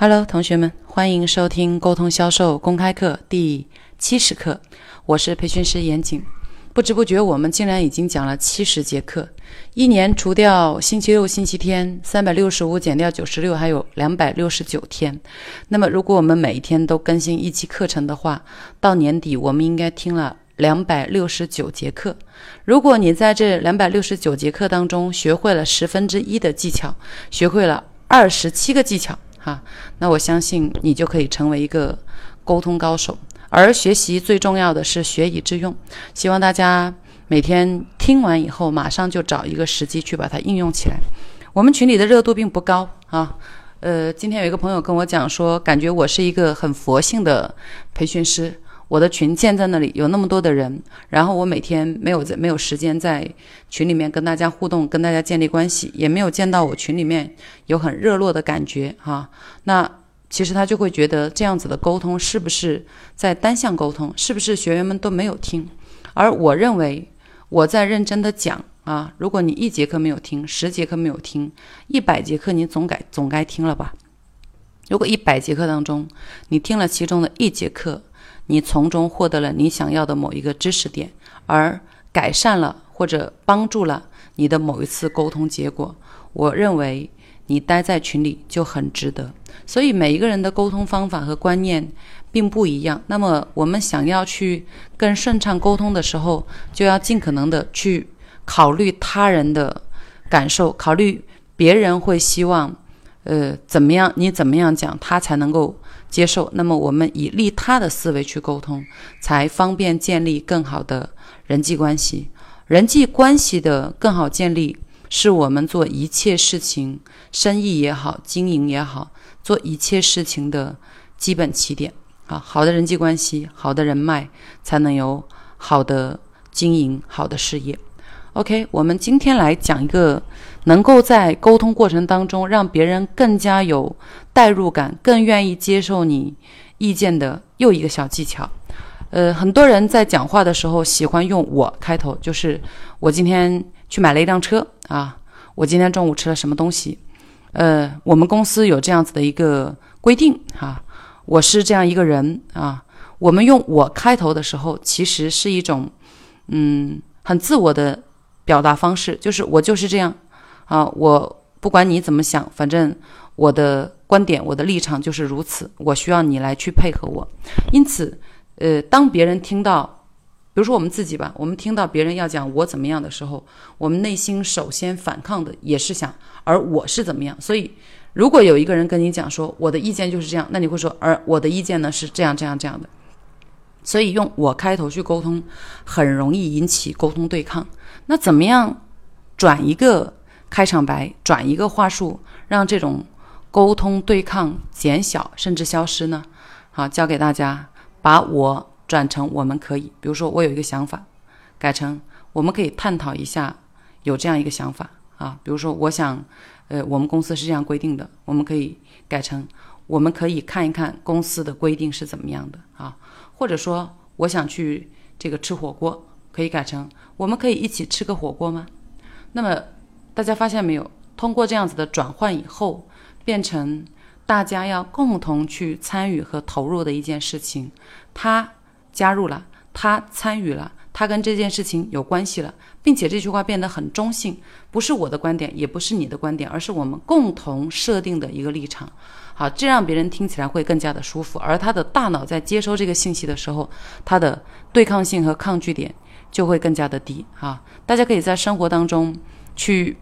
Hello，同学们，欢迎收听沟通销售公开课第七十课。我是培训师严谨。不知不觉，我们竟然已经讲了七十节课。一年除掉星期六、星期天，三百六十五减掉九十六，还有两百六十九天。那么，如果我们每一天都更新一期课程的话，到年底我们应该听了两百六十九节课。如果你在这两百六十九节课当中学会了十分之一的技巧，学会了二十七个技巧。哈，那我相信你就可以成为一个沟通高手。而学习最重要的是学以致用，希望大家每天听完以后，马上就找一个时机去把它应用起来。我们群里的热度并不高啊。呃，今天有一个朋友跟我讲说，感觉我是一个很佛性的培训师。我的群建在那里，有那么多的人，然后我每天没有在没有时间在群里面跟大家互动，跟大家建立关系，也没有见到我群里面有很热络的感觉哈。那其实他就会觉得这样子的沟通是不是在单向沟通？是不是学员们都没有听？而我认为我在认真的讲啊，如果你一节课没有听，十节课没有听，一百节课你总该总该听了吧？如果一百节课当中你听了其中的一节课，你从中获得了你想要的某一个知识点，而改善了或者帮助了你的某一次沟通结果。我认为你待在群里就很值得。所以每一个人的沟通方法和观念并不一样。那么我们想要去更顺畅沟通的时候，就要尽可能的去考虑他人的感受，考虑别人会希望，呃，怎么样？你怎么样讲，他才能够。接受，那么我们以利他的思维去沟通，才方便建立更好的人际关系。人际关系的更好建立，是我们做一切事情，生意也好，经营也好，做一切事情的基本起点。啊，好的人际关系，好的人脉，才能有好的经营，好的事业。OK，我们今天来讲一个能够在沟通过程当中让别人更加有代入感、更愿意接受你意见的又一个小技巧。呃，很多人在讲话的时候喜欢用“我”开头，就是我今天去买了一辆车啊，我今天中午吃了什么东西。呃，我们公司有这样子的一个规定哈，我是这样一个人啊。我们用“我”开头的时候，其实是一种嗯很自我的。表达方式就是我就是这样，啊，我不管你怎么想，反正我的观点、我的立场就是如此。我需要你来去配合我。因此，呃，当别人听到，比如说我们自己吧，我们听到别人要讲我怎么样的时候，我们内心首先反抗的也是想，而我是怎么样。所以，如果有一个人跟你讲说我的意见就是这样，那你会说，而我的意见呢是这样这样这样的。所以用我开头去沟通，很容易引起沟通对抗。那怎么样转一个开场白，转一个话术，让这种沟通对抗减小甚至消失呢？好，教给大家，把我转成我们可以。比如说，我有一个想法，改成我们可以探讨一下，有这样一个想法啊。比如说，我想，呃，我们公司是这样规定的，我们可以改成我们可以看一看公司的规定是怎么样的啊。或者说，我想去这个吃火锅。可以改成，我们可以一起吃个火锅吗？那么大家发现没有？通过这样子的转换以后，变成大家要共同去参与和投入的一件事情。他加入了，他参与了，他跟这件事情有关系了，并且这句话变得很中性，不是我的观点，也不是你的观点，而是我们共同设定的一个立场。好，这让别人听起来会更加的舒服，而他的大脑在接收这个信息的时候，他的对抗性和抗拒点。就会更加的低啊！大家可以在生活当中去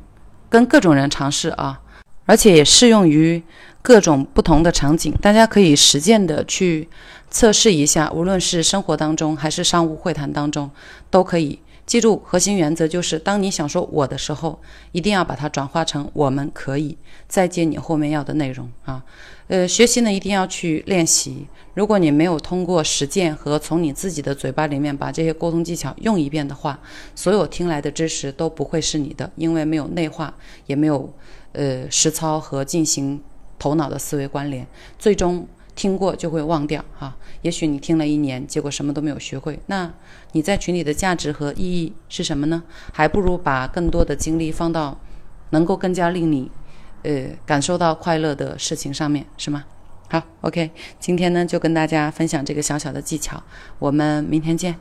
跟各种人尝试啊，而且也适用于各种不同的场景。大家可以实践的去测试一下，无论是生活当中还是商务会谈当中，都可以记住核心原则，就是当你想说我的时候，一定要把它转化成我们可以再接你后面要的内容啊。呃，学习呢一定要去练习。如果你没有通过实践和从你自己的嘴巴里面把这些沟通技巧用一遍的话，所有听来的知识都不会是你的，因为没有内化，也没有呃实操和进行头脑的思维关联，最终听过就会忘掉哈。也许你听了一年，结果什么都没有学会，那你在群里的价值和意义是什么呢？还不如把更多的精力放到能够更加令你。呃，感受到快乐的事情上面是吗？好，OK，今天呢就跟大家分享这个小小的技巧，我们明天见。